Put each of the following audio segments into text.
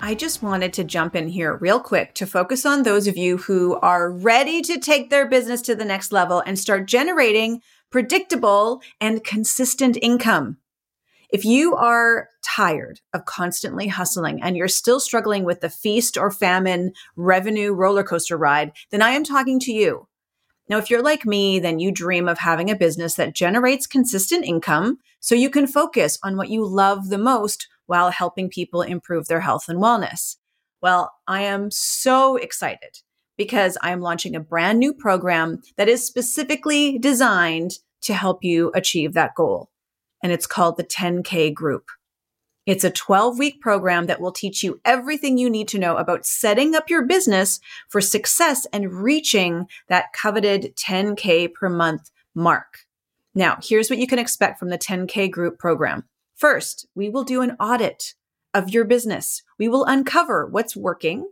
I just wanted to jump in here real quick to focus on those of you who are ready to take their business to the next level and start generating predictable and consistent income. If you are tired of constantly hustling and you're still struggling with the feast or famine revenue roller coaster ride, then I am talking to you. Now, if you're like me, then you dream of having a business that generates consistent income so you can focus on what you love the most while helping people improve their health and wellness. Well, I am so excited because I am launching a brand new program that is specifically designed to help you achieve that goal. And it's called the 10K Group. It's a 12 week program that will teach you everything you need to know about setting up your business for success and reaching that coveted 10K per month mark. Now, here's what you can expect from the 10K Group program. First, we will do an audit of your business. We will uncover what's working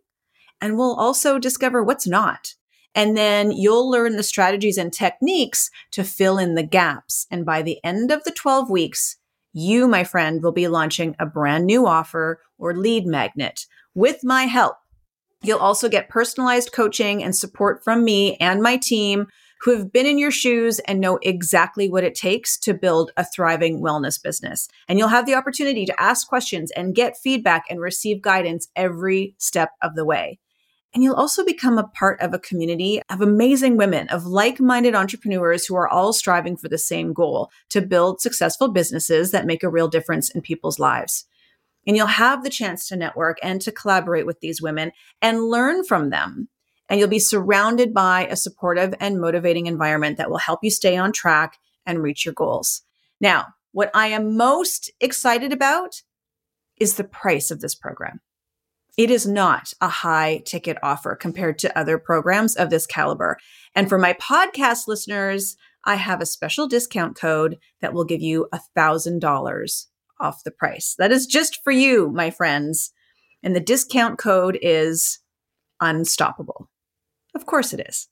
and we'll also discover what's not. And then you'll learn the strategies and techniques to fill in the gaps. And by the end of the 12 weeks, you, my friend, will be launching a brand new offer or lead magnet with my help. You'll also get personalized coaching and support from me and my team who have been in your shoes and know exactly what it takes to build a thriving wellness business. And you'll have the opportunity to ask questions and get feedback and receive guidance every step of the way. And you'll also become a part of a community of amazing women, of like minded entrepreneurs who are all striving for the same goal to build successful businesses that make a real difference in people's lives. And you'll have the chance to network and to collaborate with these women and learn from them and you'll be surrounded by a supportive and motivating environment that will help you stay on track and reach your goals. Now, what I am most excited about is the price of this program. It is not a high ticket offer compared to other programs of this caliber. And for my podcast listeners, I have a special discount code that will give you a thousand dollars off the price. That is just for you, my friends. And the discount code is unstoppable. Of course it is.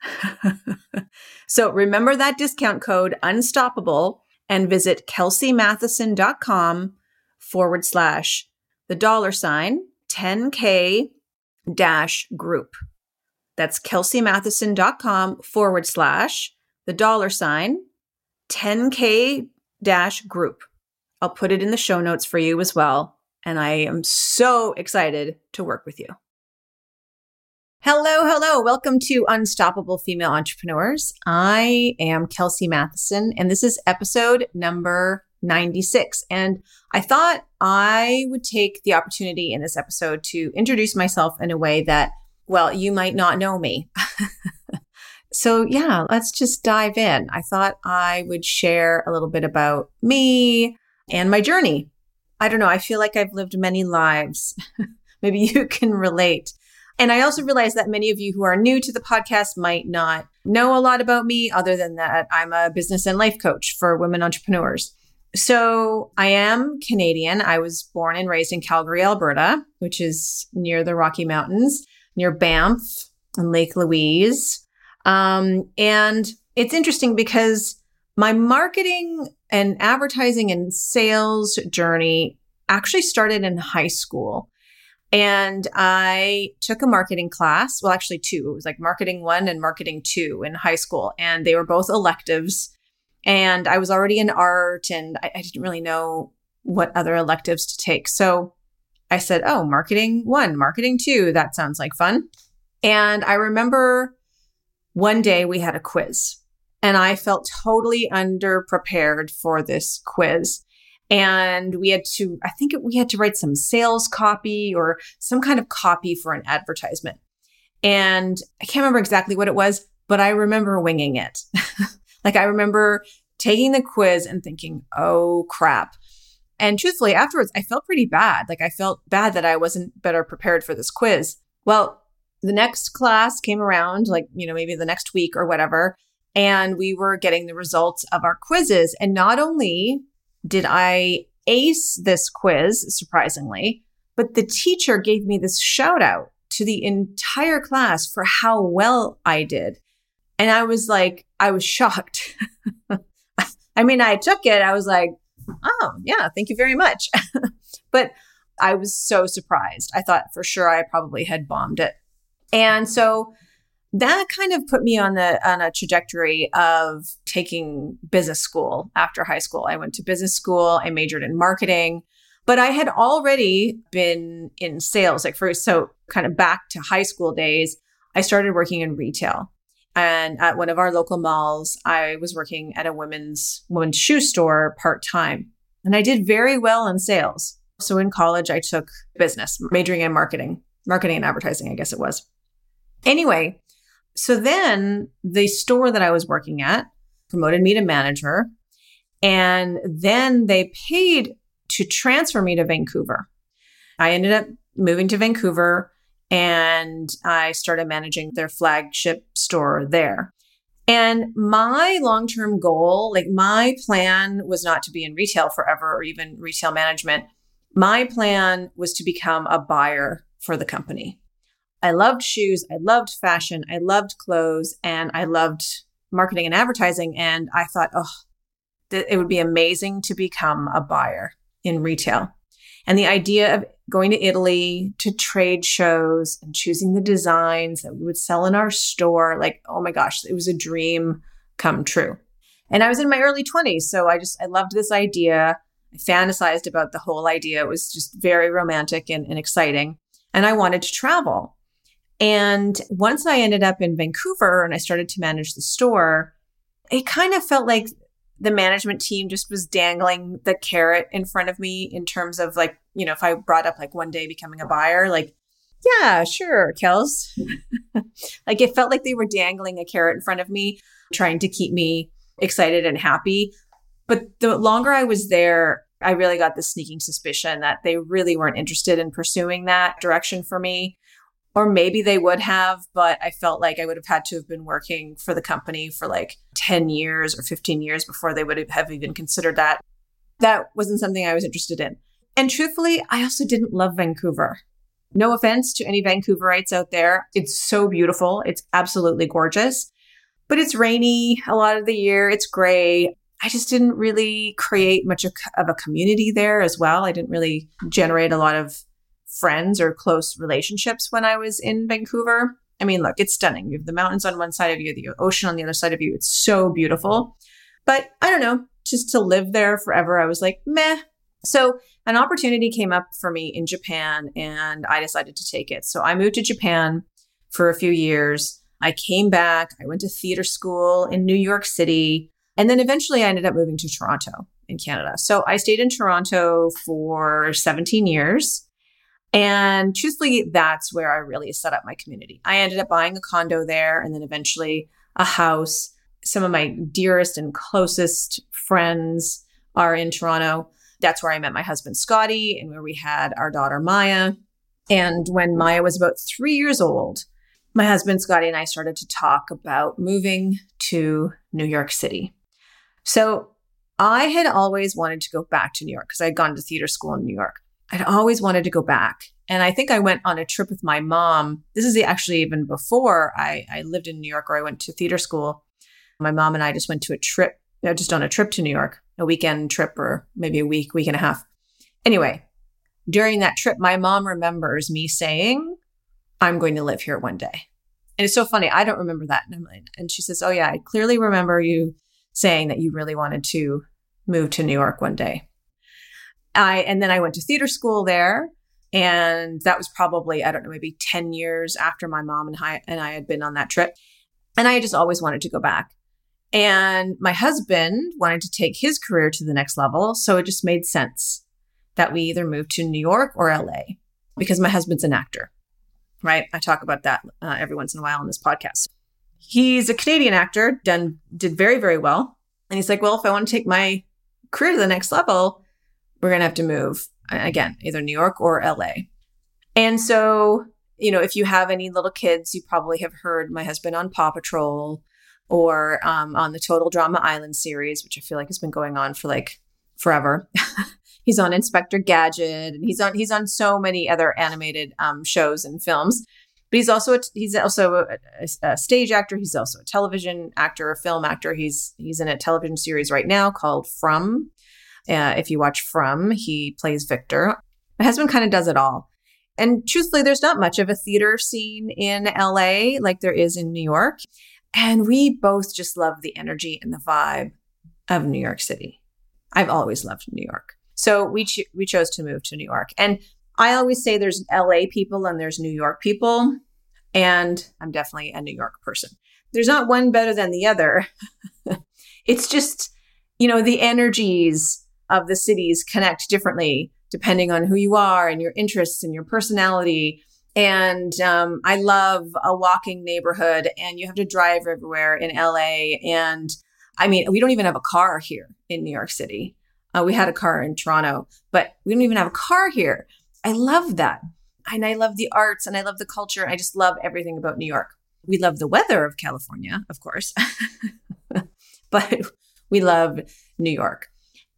so remember that discount code unstoppable and visit kelseymatheson.com forward slash the dollar sign 10K dash group. That's kelseymatheson.com forward slash the dollar sign 10K dash group. I'll put it in the show notes for you as well. And I am so excited to work with you. Hello, hello. Welcome to Unstoppable Female Entrepreneurs. I am Kelsey Matheson, and this is episode number 96. And I thought I would take the opportunity in this episode to introduce myself in a way that, well, you might not know me. so, yeah, let's just dive in. I thought I would share a little bit about me and my journey. I don't know. I feel like I've lived many lives. Maybe you can relate. And I also realize that many of you who are new to the podcast might not know a lot about me, other than that I'm a business and life coach for women entrepreneurs. So I am Canadian. I was born and raised in Calgary, Alberta, which is near the Rocky Mountains, near Banff and Lake Louise. Um, and it's interesting because my marketing and advertising and sales journey actually started in high school. And I took a marketing class. Well, actually, two. It was like marketing one and marketing two in high school. And they were both electives. And I was already in art and I, I didn't really know what other electives to take. So I said, Oh, marketing one, marketing two. That sounds like fun. And I remember one day we had a quiz and I felt totally underprepared for this quiz and we had to i think we had to write some sales copy or some kind of copy for an advertisement and i can't remember exactly what it was but i remember winging it like i remember taking the quiz and thinking oh crap and truthfully afterwards i felt pretty bad like i felt bad that i wasn't better prepared for this quiz well the next class came around, like, you know, maybe the next week or whatever. And we were getting the results of our quizzes. And not only did I ace this quiz, surprisingly, but the teacher gave me this shout out to the entire class for how well I did. And I was like, I was shocked. I mean, I took it. I was like, oh, yeah, thank you very much. but I was so surprised. I thought for sure I probably had bombed it. And so that kind of put me on the on a trajectory of taking business school after high school. I went to business school, I majored in marketing, but I had already been in sales like first so kind of back to high school days, I started working in retail. And at one of our local malls, I was working at a women's women's shoe store part-time. And I did very well in sales. So in college, I took business, majoring in marketing, marketing and advertising, I guess it was. Anyway, so then the store that I was working at promoted me to manager. And then they paid to transfer me to Vancouver. I ended up moving to Vancouver and I started managing their flagship store there. And my long term goal, like my plan was not to be in retail forever or even retail management. My plan was to become a buyer for the company. I loved shoes, I loved fashion, I loved clothes, and I loved marketing and advertising. And I thought, oh, th- it would be amazing to become a buyer in retail. And the idea of going to Italy to trade shows and choosing the designs that we would sell in our store, like, oh my gosh, it was a dream come true. And I was in my early 20s. So I just, I loved this idea. I fantasized about the whole idea. It was just very romantic and, and exciting. And I wanted to travel. And once I ended up in Vancouver and I started to manage the store, it kind of felt like the management team just was dangling the carrot in front of me in terms of like, you know, if I brought up like one day becoming a buyer, like, yeah, sure, Kels. like it felt like they were dangling a carrot in front of me, trying to keep me excited and happy. But the longer I was there, I really got the sneaking suspicion that they really weren't interested in pursuing that direction for me. Or maybe they would have, but I felt like I would have had to have been working for the company for like 10 years or 15 years before they would have even considered that. That wasn't something I was interested in. And truthfully, I also didn't love Vancouver. No offense to any Vancouverites out there. It's so beautiful. It's absolutely gorgeous, but it's rainy a lot of the year. It's gray. I just didn't really create much of a community there as well. I didn't really generate a lot of friends or close relationships when I was in Vancouver. I mean, look, it's stunning. You have the mountains on one side of you, the ocean on the other side of you. It's so beautiful. But I don't know, just to live there forever, I was like, meh. So an opportunity came up for me in Japan and I decided to take it. So I moved to Japan for a few years. I came back. I went to theater school in New York City. And then eventually I ended up moving to Toronto in Canada. So I stayed in Toronto for 17 years. And truthfully, that's where I really set up my community. I ended up buying a condo there and then eventually a house. Some of my dearest and closest friends are in Toronto. That's where I met my husband, Scotty, and where we had our daughter, Maya. And when Maya was about three years old, my husband, Scotty, and I started to talk about moving to New York City. So I had always wanted to go back to New York because I'd gone to theater school in New York. I'd always wanted to go back. And I think I went on a trip with my mom. This is actually even before I, I lived in New York or I went to theater school. My mom and I just went to a trip, you know, just on a trip to New York, a weekend trip or maybe a week, week and a half. Anyway, during that trip, my mom remembers me saying, I'm going to live here one day. And it's so funny. I don't remember that. And, and she says, Oh, yeah, I clearly remember you saying that you really wanted to move to New York one day. I and then I went to theater school there. And that was probably, I don't know, maybe 10 years after my mom and I, and I had been on that trip. And I just always wanted to go back. And my husband wanted to take his career to the next level. So it just made sense that we either moved to New York or LA because my husband's an actor, right? I talk about that uh, every once in a while on this podcast. He's a Canadian actor, done, did very, very well. And he's like, well, if I want to take my career to the next level, we're going to have to move again, either New York or LA. And so you know, if you have any little kids, you probably have heard my husband on Paw Patrol or um, on the Total Drama Island series, which I feel like has been going on for like forever. he's on Inspector Gadget, and he's on he's on so many other animated um, shows and films. But he's also a, he's also a, a, a, stage actor. He's also a television actor, a film actor. He's he's in a television series right now called From. Uh, if you watch From, he plays Victor. My husband kind of does it all. And truthfully, there's not much of a theater scene in LA like there is in New York. And we both just love the energy and the vibe of New York City. I've always loved New York. So we we chose to move to New York. And I always say there's LA people and there's New York people, and I'm definitely a New York person. There's not one better than the other. it's just, you know, the energies of the cities connect differently depending on who you are and your interests and your personality. And um, I love a walking neighborhood, and you have to drive everywhere in LA. And I mean, we don't even have a car here in New York City. Uh, we had a car in Toronto, but we don't even have a car here. I love that. And I love the arts and I love the culture. I just love everything about New York. We love the weather of California, of course, but we love New York.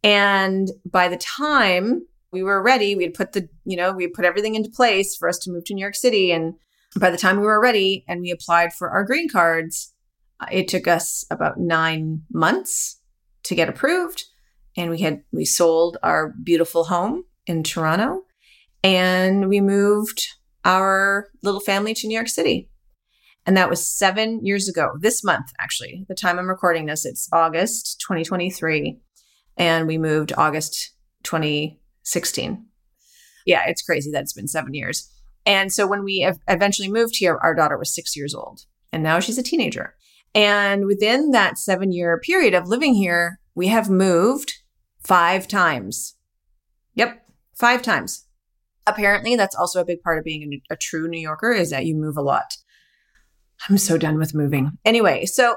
And by the time we were ready, we had put the, you know, we put everything into place for us to move to New York City. And by the time we were ready and we applied for our green cards, uh, it took us about nine months to get approved and we had we sold our beautiful home in Toronto and we moved our little family to New York City. And that was 7 years ago. This month actually. The time I'm recording this it's August 2023 and we moved August 2016. Yeah, it's crazy that it's been 7 years. And so when we eventually moved here our daughter was 6 years old and now she's a teenager. And within that 7 year period of living here, we have moved five times. Yep, five times. Apparently, that's also a big part of being a, a true New Yorker is that you move a lot. I'm so done with moving. Anyway, so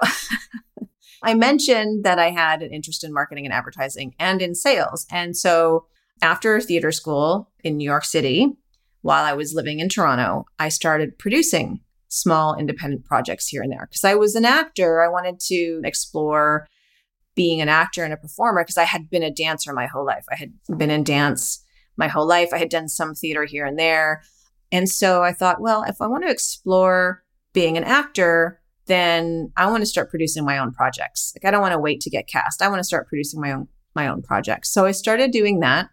I mentioned that I had an interest in marketing and advertising and in sales. And so after theater school in New York City, while I was living in Toronto, I started producing small independent projects here and there because I was an actor. I wanted to explore being an actor and a performer because I had been a dancer my whole life. I had been in dance my whole life. I had done some theater here and there. And so I thought, well, if I want to explore being an actor, then I want to start producing my own projects. Like I don't want to wait to get cast. I want to start producing my own my own projects. So I started doing that.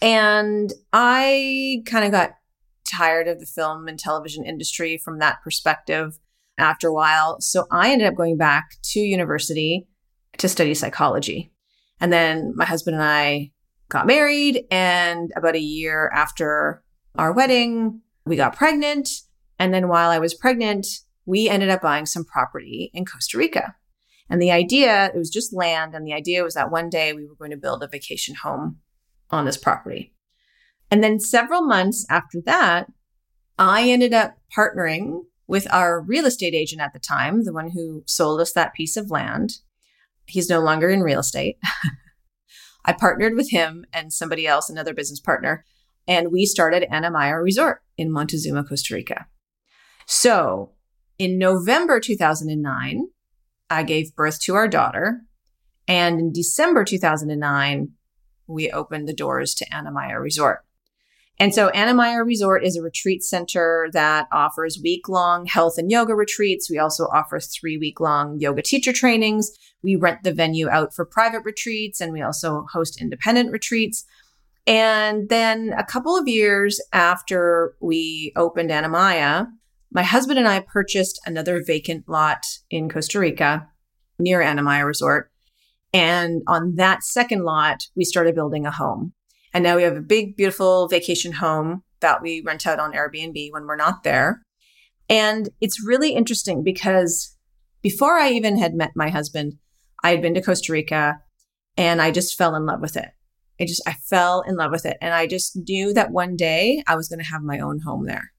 And I kind of got tired of the film and television industry from that perspective after a while. So I ended up going back to university to study psychology. And then my husband and I got married. And about a year after our wedding, we got pregnant. And then while I was pregnant, we ended up buying some property in Costa Rica. And the idea, it was just land. And the idea was that one day we were going to build a vacation home on this property. And then several months after that, I ended up partnering with our real estate agent at the time, the one who sold us that piece of land. He's no longer in real estate. I partnered with him and somebody else, another business partner, and we started Anamaya Resort in Montezuma, Costa Rica. So in November 2009, I gave birth to our daughter. And in December 2009, we opened the doors to Anamaya Resort. And so Anamaya Resort is a retreat center that offers week long health and yoga retreats. We also offer three week long yoga teacher trainings. We rent the venue out for private retreats and we also host independent retreats. And then a couple of years after we opened Anamaya, my husband and I purchased another vacant lot in Costa Rica near Anamaya Resort. And on that second lot, we started building a home. And now we have a big, beautiful vacation home that we rent out on Airbnb when we're not there. And it's really interesting because before I even had met my husband, I had been to Costa Rica and I just fell in love with it. I just, I fell in love with it. And I just knew that one day I was going to have my own home there.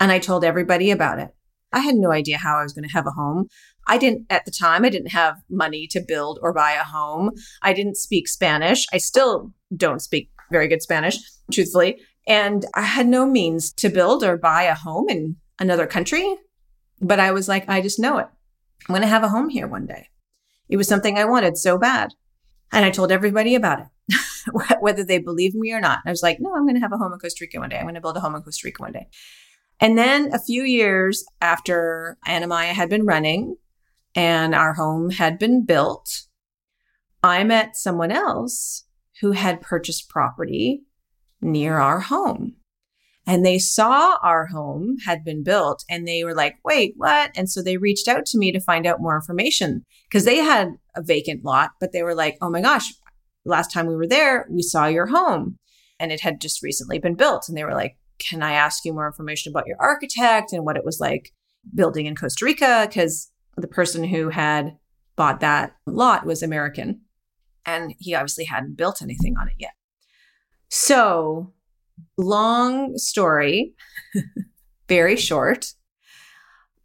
And I told everybody about it. I had no idea how I was going to have a home. I didn't, at the time, I didn't have money to build or buy a home. I didn't speak Spanish. I still don't speak very good Spanish, truthfully. And I had no means to build or buy a home in another country. But I was like, I just know it. I'm going to have a home here one day. It was something I wanted so bad. And I told everybody about it, whether they believed me or not. I was like, no, I'm going to have a home in Costa Rica one day. I'm going to build a home in Costa Rica one day. And then a few years after Anamaya had been running and our home had been built, I met someone else who had purchased property near our home. And they saw our home had been built and they were like, wait, what? And so they reached out to me to find out more information because they had a vacant lot, but they were like, oh my gosh, last time we were there, we saw your home and it had just recently been built. And they were like, can I ask you more information about your architect and what it was like building in Costa Rica? Because the person who had bought that lot was American and he obviously hadn't built anything on it yet. So, long story, very short.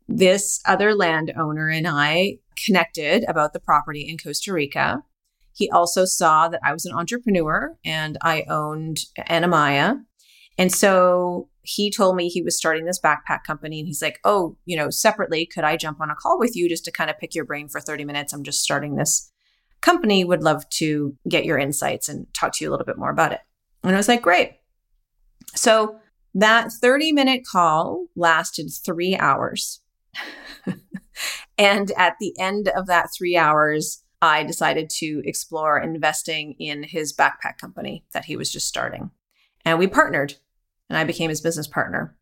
This other landowner and I connected about the property in Costa Rica. He also saw that I was an entrepreneur and I owned Anamaya. And so he told me he was starting this backpack company and he's like, Oh, you know, separately, could I jump on a call with you just to kind of pick your brain for 30 minutes? I'm just starting this company, would love to get your insights and talk to you a little bit more about it. And I was like, Great. So that 30 minute call lasted three hours. and at the end of that three hours, I decided to explore investing in his backpack company that he was just starting. And we partnered and I became his business partner.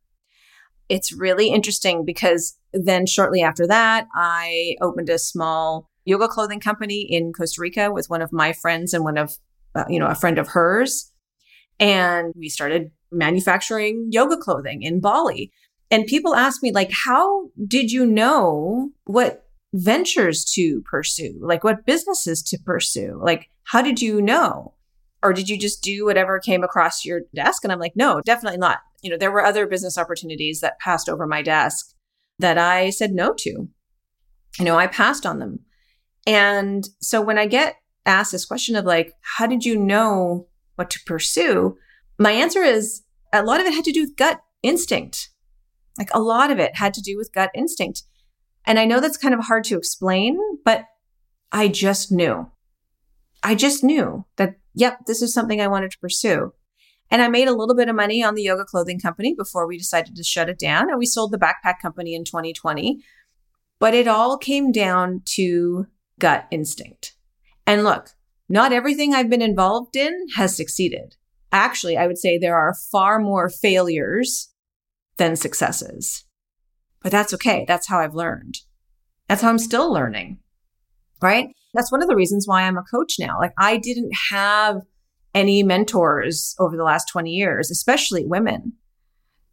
It's really interesting because then shortly after that, I opened a small yoga clothing company in Costa Rica with one of my friends and one of, uh, you know, a friend of hers. And we started manufacturing yoga clothing in Bali. And people ask me, like, how did you know what ventures to pursue? Like, what businesses to pursue? Like, how did you know? Or did you just do whatever came across your desk? And I'm like, no, definitely not. You know, there were other business opportunities that passed over my desk that I said no to. You know, I passed on them. And so when I get asked this question of like, how did you know what to pursue? My answer is a lot of it had to do with gut instinct. Like a lot of it had to do with gut instinct. And I know that's kind of hard to explain, but I just knew. I just knew that yep, this is something I wanted to pursue. And I made a little bit of money on the yoga clothing company before we decided to shut it down. And we sold the backpack company in 2020. But it all came down to gut instinct. And look, not everything I've been involved in has succeeded. Actually, I would say there are far more failures than successes. But that's okay. That's how I've learned. That's how I'm still learning right? That's one of the reasons why I'm a coach now. Like I didn't have any mentors over the last 20 years, especially women.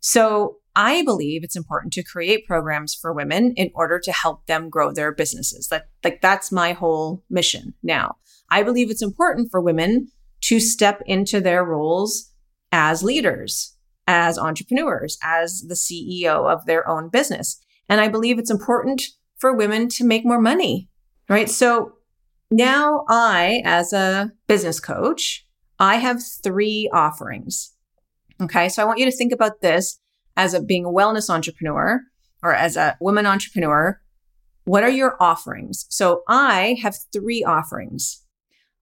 So I believe it's important to create programs for women in order to help them grow their businesses. That like that's my whole mission now. I believe it's important for women to step into their roles as leaders, as entrepreneurs, as the CEO of their own business. And I believe it's important for women to make more money right? So now I, as a business coach, I have three offerings. Okay. So I want you to think about this as a being a wellness entrepreneur or as a woman entrepreneur. What are your offerings? So I have three offerings.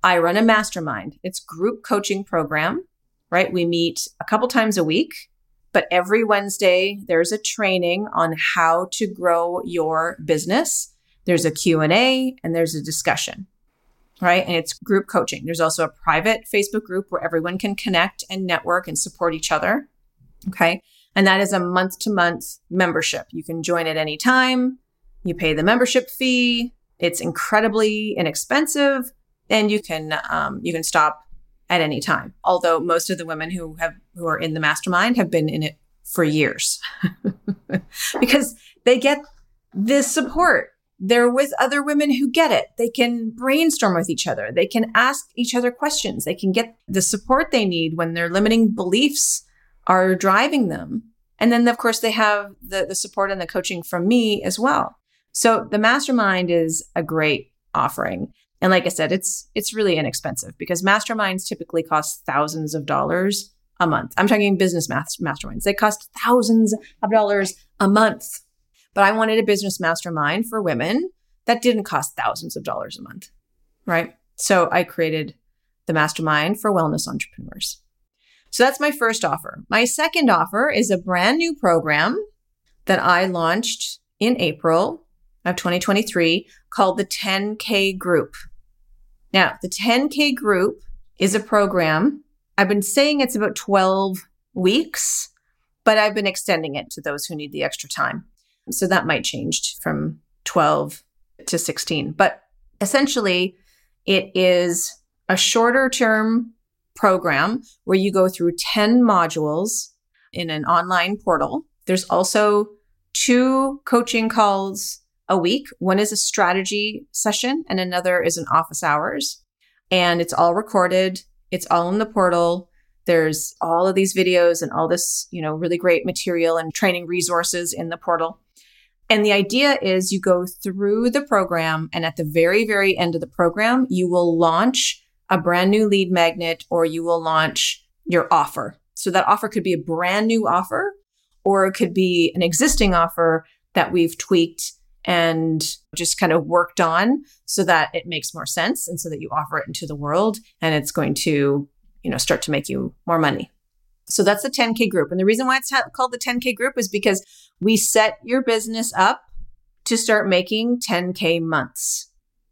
I run a mastermind. It's group coaching program, right? We meet a couple times a week, but every Wednesday there's a training on how to grow your business there's a Q&A and there's a discussion, right? And it's group coaching. There's also a private Facebook group where everyone can connect and network and support each other. Okay. And that is a month to month membership. You can join at any time. You pay the membership fee. It's incredibly inexpensive and you can, um, you can stop at any time. Although most of the women who have, who are in the mastermind have been in it for years because they get this support they're with other women who get it. They can brainstorm with each other. They can ask each other questions. They can get the support they need when their limiting beliefs are driving them. And then, of course, they have the, the support and the coaching from me as well. So the mastermind is a great offering. And like I said, it's it's really inexpensive because masterminds typically cost thousands of dollars a month. I'm talking business masterminds. They cost thousands of dollars a month. But I wanted a business mastermind for women that didn't cost thousands of dollars a month. Right. So I created the mastermind for wellness entrepreneurs. So that's my first offer. My second offer is a brand new program that I launched in April of 2023 called the 10K Group. Now, the 10K Group is a program. I've been saying it's about 12 weeks, but I've been extending it to those who need the extra time. So that might change from 12 to 16. But essentially, it is a shorter term program where you go through 10 modules in an online portal. There's also two coaching calls a week. One is a strategy session and another is an office hours. And it's all recorded. It's all in the portal. There's all of these videos and all this, you know, really great material and training resources in the portal. And the idea is you go through the program and at the very, very end of the program, you will launch a brand new lead magnet or you will launch your offer. So that offer could be a brand new offer or it could be an existing offer that we've tweaked and just kind of worked on so that it makes more sense and so that you offer it into the world and it's going to, you know, start to make you more money. So that's the 10K group. And the reason why it's called the 10K group is because we set your business up to start making 10K months.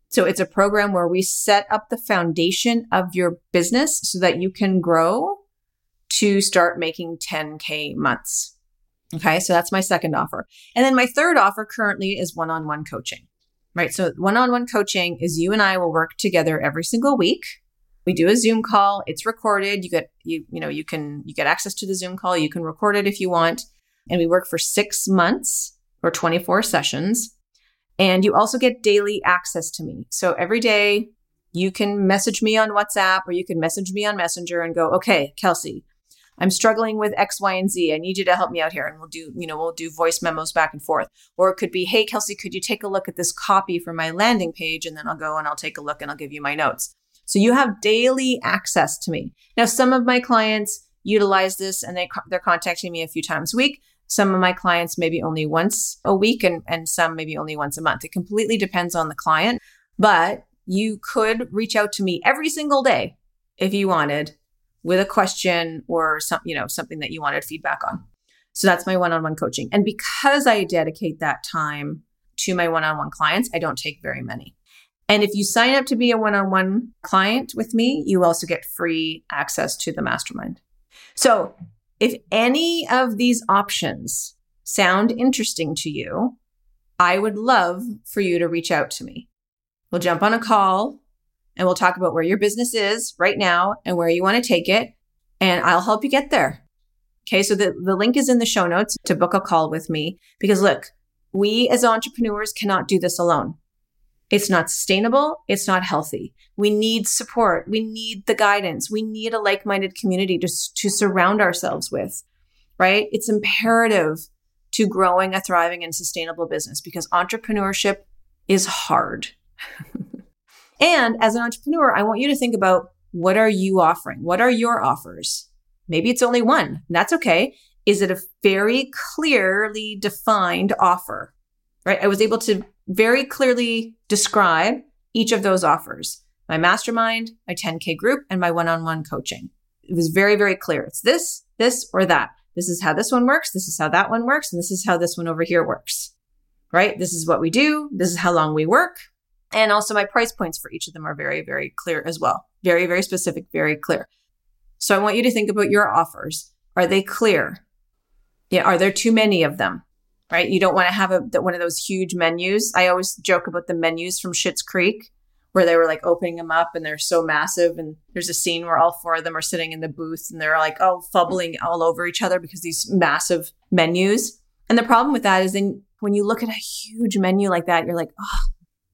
So it's a program where we set up the foundation of your business so that you can grow to start making 10K months. Okay. So that's my second offer. And then my third offer currently is one on one coaching, right? So one on one coaching is you and I will work together every single week. We do a Zoom call. It's recorded. You get, you, you know, you can, you get access to the Zoom call. You can record it if you want. And we work for six months or 24 sessions. And you also get daily access to me. So every day you can message me on WhatsApp or you can message me on Messenger and go, okay, Kelsey, I'm struggling with X, Y, and Z. I need you to help me out here. And we'll do, you know, we'll do voice memos back and forth. Or it could be, hey, Kelsey, could you take a look at this copy for my landing page? And then I'll go and I'll take a look and I'll give you my notes. So you have daily access to me. Now, some of my clients utilize this and they, they're contacting me a few times a week. Some of my clients maybe only once a week and, and some maybe only once a month. It completely depends on the client, but you could reach out to me every single day if you wanted with a question or some, you know, something that you wanted feedback on. So that's my one-on-one coaching. And because I dedicate that time to my one-on-one clients, I don't take very many. And if you sign up to be a one-on-one client with me, you also get free access to the mastermind. So if any of these options sound interesting to you, I would love for you to reach out to me. We'll jump on a call and we'll talk about where your business is right now and where you want to take it. And I'll help you get there. Okay. So the, the link is in the show notes to book a call with me because look, we as entrepreneurs cannot do this alone. It's not sustainable. It's not healthy. We need support. We need the guidance. We need a like-minded community to, to surround ourselves with, right? It's imperative to growing a thriving and sustainable business because entrepreneurship is hard. And as an entrepreneur, I want you to think about what are you offering? What are your offers? Maybe it's only one. That's okay. Is it a very clearly defined offer? Right? I was able to very clearly describe each of those offers my mastermind, my 10K group, and my one on one coaching. It was very, very clear. It's this, this, or that. This is how this one works. This is how that one works. And this is how this one over here works. Right? This is what we do. This is how long we work. And also my price points for each of them are very, very clear as well. Very, very specific, very clear. So I want you to think about your offers. Are they clear? Yeah. Are there too many of them? Right. You don't want to have a, one of those huge menus. I always joke about the menus from Schitt's Creek where they were like opening them up and they're so massive. And there's a scene where all four of them are sitting in the booth and they're like, oh, fubbling all over each other because these massive menus. And the problem with that is then when you look at a huge menu like that, you're like, oh,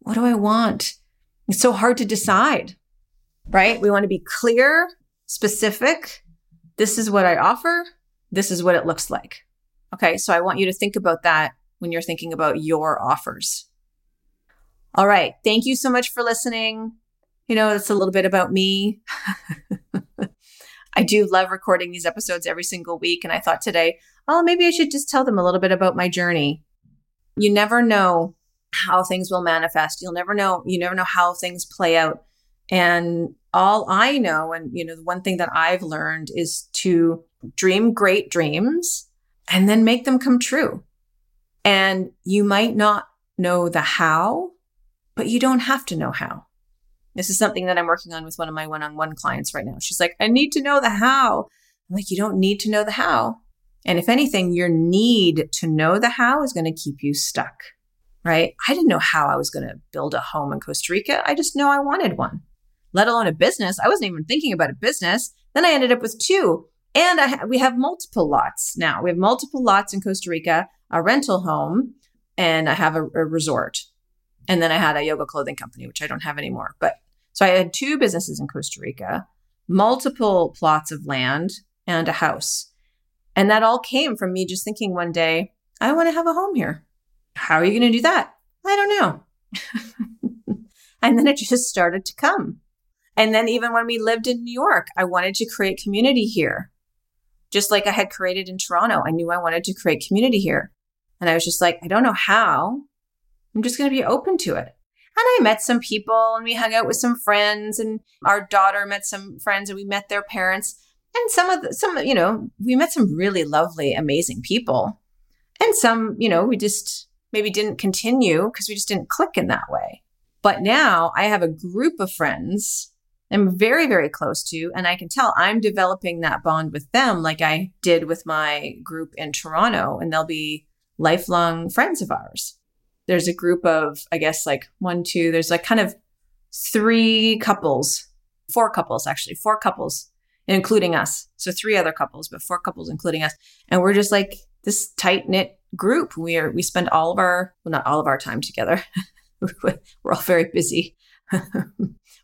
what do I want? It's so hard to decide, right? We want to be clear, specific. This is what I offer. This is what it looks like. Okay. So I want you to think about that when you're thinking about your offers. All right. Thank you so much for listening. You know, it's a little bit about me. I do love recording these episodes every single week. And I thought today, oh, maybe I should just tell them a little bit about my journey. You never know how things will manifest. You'll never know, you never know how things play out. And all I know, and you know, the one thing that I've learned is to dream great dreams and then make them come true. And you might not know the how, but you don't have to know how. This is something that I'm working on with one of my one on one clients right now. She's like, I need to know the how. I'm like, you don't need to know the how. And if anything, your need to know the how is going to keep you stuck, right? I didn't know how I was going to build a home in Costa Rica. I just know I wanted one, let alone a business. I wasn't even thinking about a business. Then I ended up with two. And ha- we have multiple lots now. We have multiple lots in Costa Rica, a rental home, and I have a, a resort. And then I had a yoga clothing company, which I don't have anymore. But so I had two businesses in Costa Rica, multiple plots of land, and a house. And that all came from me just thinking one day, I want to have a home here. How are you going to do that? I don't know. and then it just started to come. And then even when we lived in New York, I wanted to create community here. Just like I had created in Toronto, I knew I wanted to create community here. And I was just like, I don't know how. I'm just going to be open to it. And I met some people and we hung out with some friends and our daughter met some friends and we met their parents. And some of the, some, you know, we met some really lovely, amazing people. And some, you know, we just maybe didn't continue because we just didn't click in that way. But now I have a group of friends I'm very, very close to, and I can tell I'm developing that bond with them like I did with my group in Toronto, and they'll be lifelong friends of ours there's a group of, I guess, like one, two, there's like kind of three couples, four couples, actually, four couples, including us. So three other couples, but four couples, including us. And we're just like this tight knit group. We are, we spend all of our, well, not all of our time together. we're all very busy.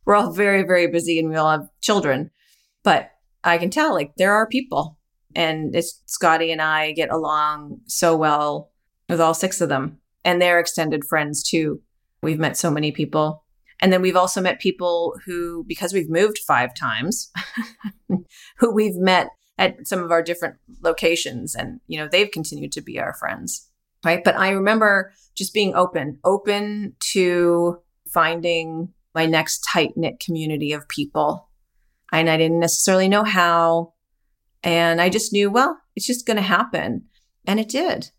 We're all very, very busy and we all have children. But I can tell like there are people and it's Scotty and I get along so well with all six of them and their extended friends too. We've met so many people. And then we've also met people who, because we've moved five times, who we've met at some of our different locations. And, you know, they've continued to be our friends. Right. But I remember just being open, open to finding my next tight knit community of people. And I didn't necessarily know how. And I just knew, well, it's just going to happen. And it did.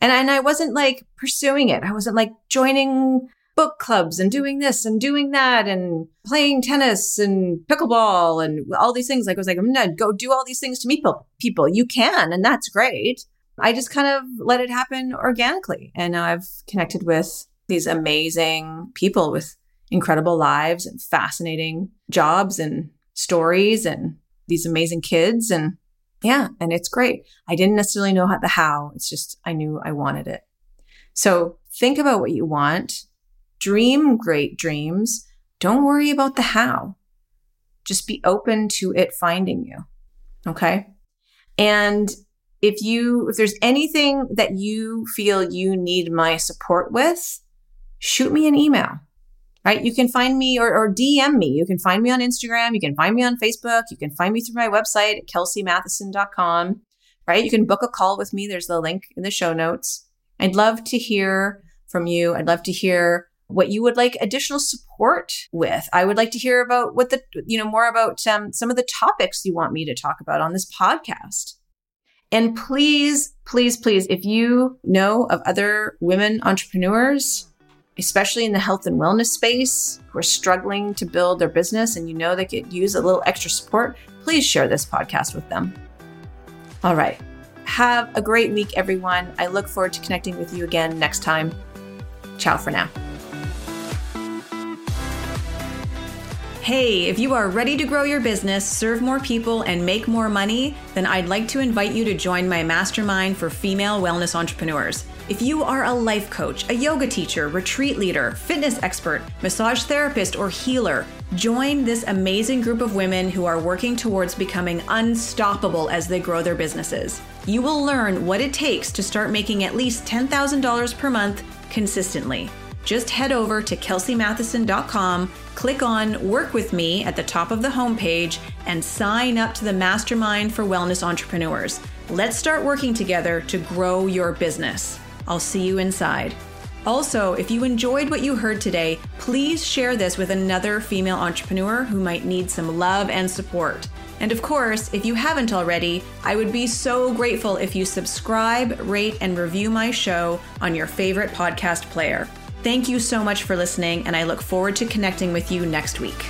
And, and I wasn't like pursuing it. I wasn't like joining book clubs and doing this and doing that and playing tennis and pickleball and all these things. Like I was like, I'm gonna go do all these things to meet people. You can, and that's great. I just kind of let it happen organically. And now I've connected with these amazing people with incredible lives and fascinating jobs and stories and these amazing kids. And yeah, and it's great. I didn't necessarily know how, the how. It's just I knew I wanted it. So think about what you want. Dream great dreams. Don't worry about the how. Just be open to it finding you. Okay? And if you if there's anything that you feel you need my support with, shoot me an email right? You can find me or, or, DM me. You can find me on Instagram. You can find me on Facebook. You can find me through my website at kelseymatheson.com, right? You can book a call with me. There's the link in the show notes. I'd love to hear from you. I'd love to hear what you would like additional support with. I would like to hear about what the, you know, more about um, some of the topics you want me to talk about on this podcast. And please, please, please, if you know of other women entrepreneurs especially in the health and wellness space who are struggling to build their business and you know they could use a little extra support, please share this podcast with them. All right. Have a great week, everyone. I look forward to connecting with you again next time. Ciao for now. Hey, if you are ready to grow your business, serve more people, and make more money, then I'd like to invite you to join my mastermind for female wellness entrepreneurs. If you are a life coach, a yoga teacher, retreat leader, fitness expert, massage therapist, or healer, join this amazing group of women who are working towards becoming unstoppable as they grow their businesses. You will learn what it takes to start making at least $10,000 per month consistently. Just head over to kelseymatheson.com click on Work with Me at the top of the homepage and sign up to the Mastermind for Wellness Entrepreneurs. Let's start working together to grow your business. I'll see you inside. Also, if you enjoyed what you heard today, please share this with another female entrepreneur who might need some love and support. And of course, if you haven't already, I would be so grateful if you subscribe, rate, and review my show on your favorite podcast player. Thank you so much for listening, and I look forward to connecting with you next week.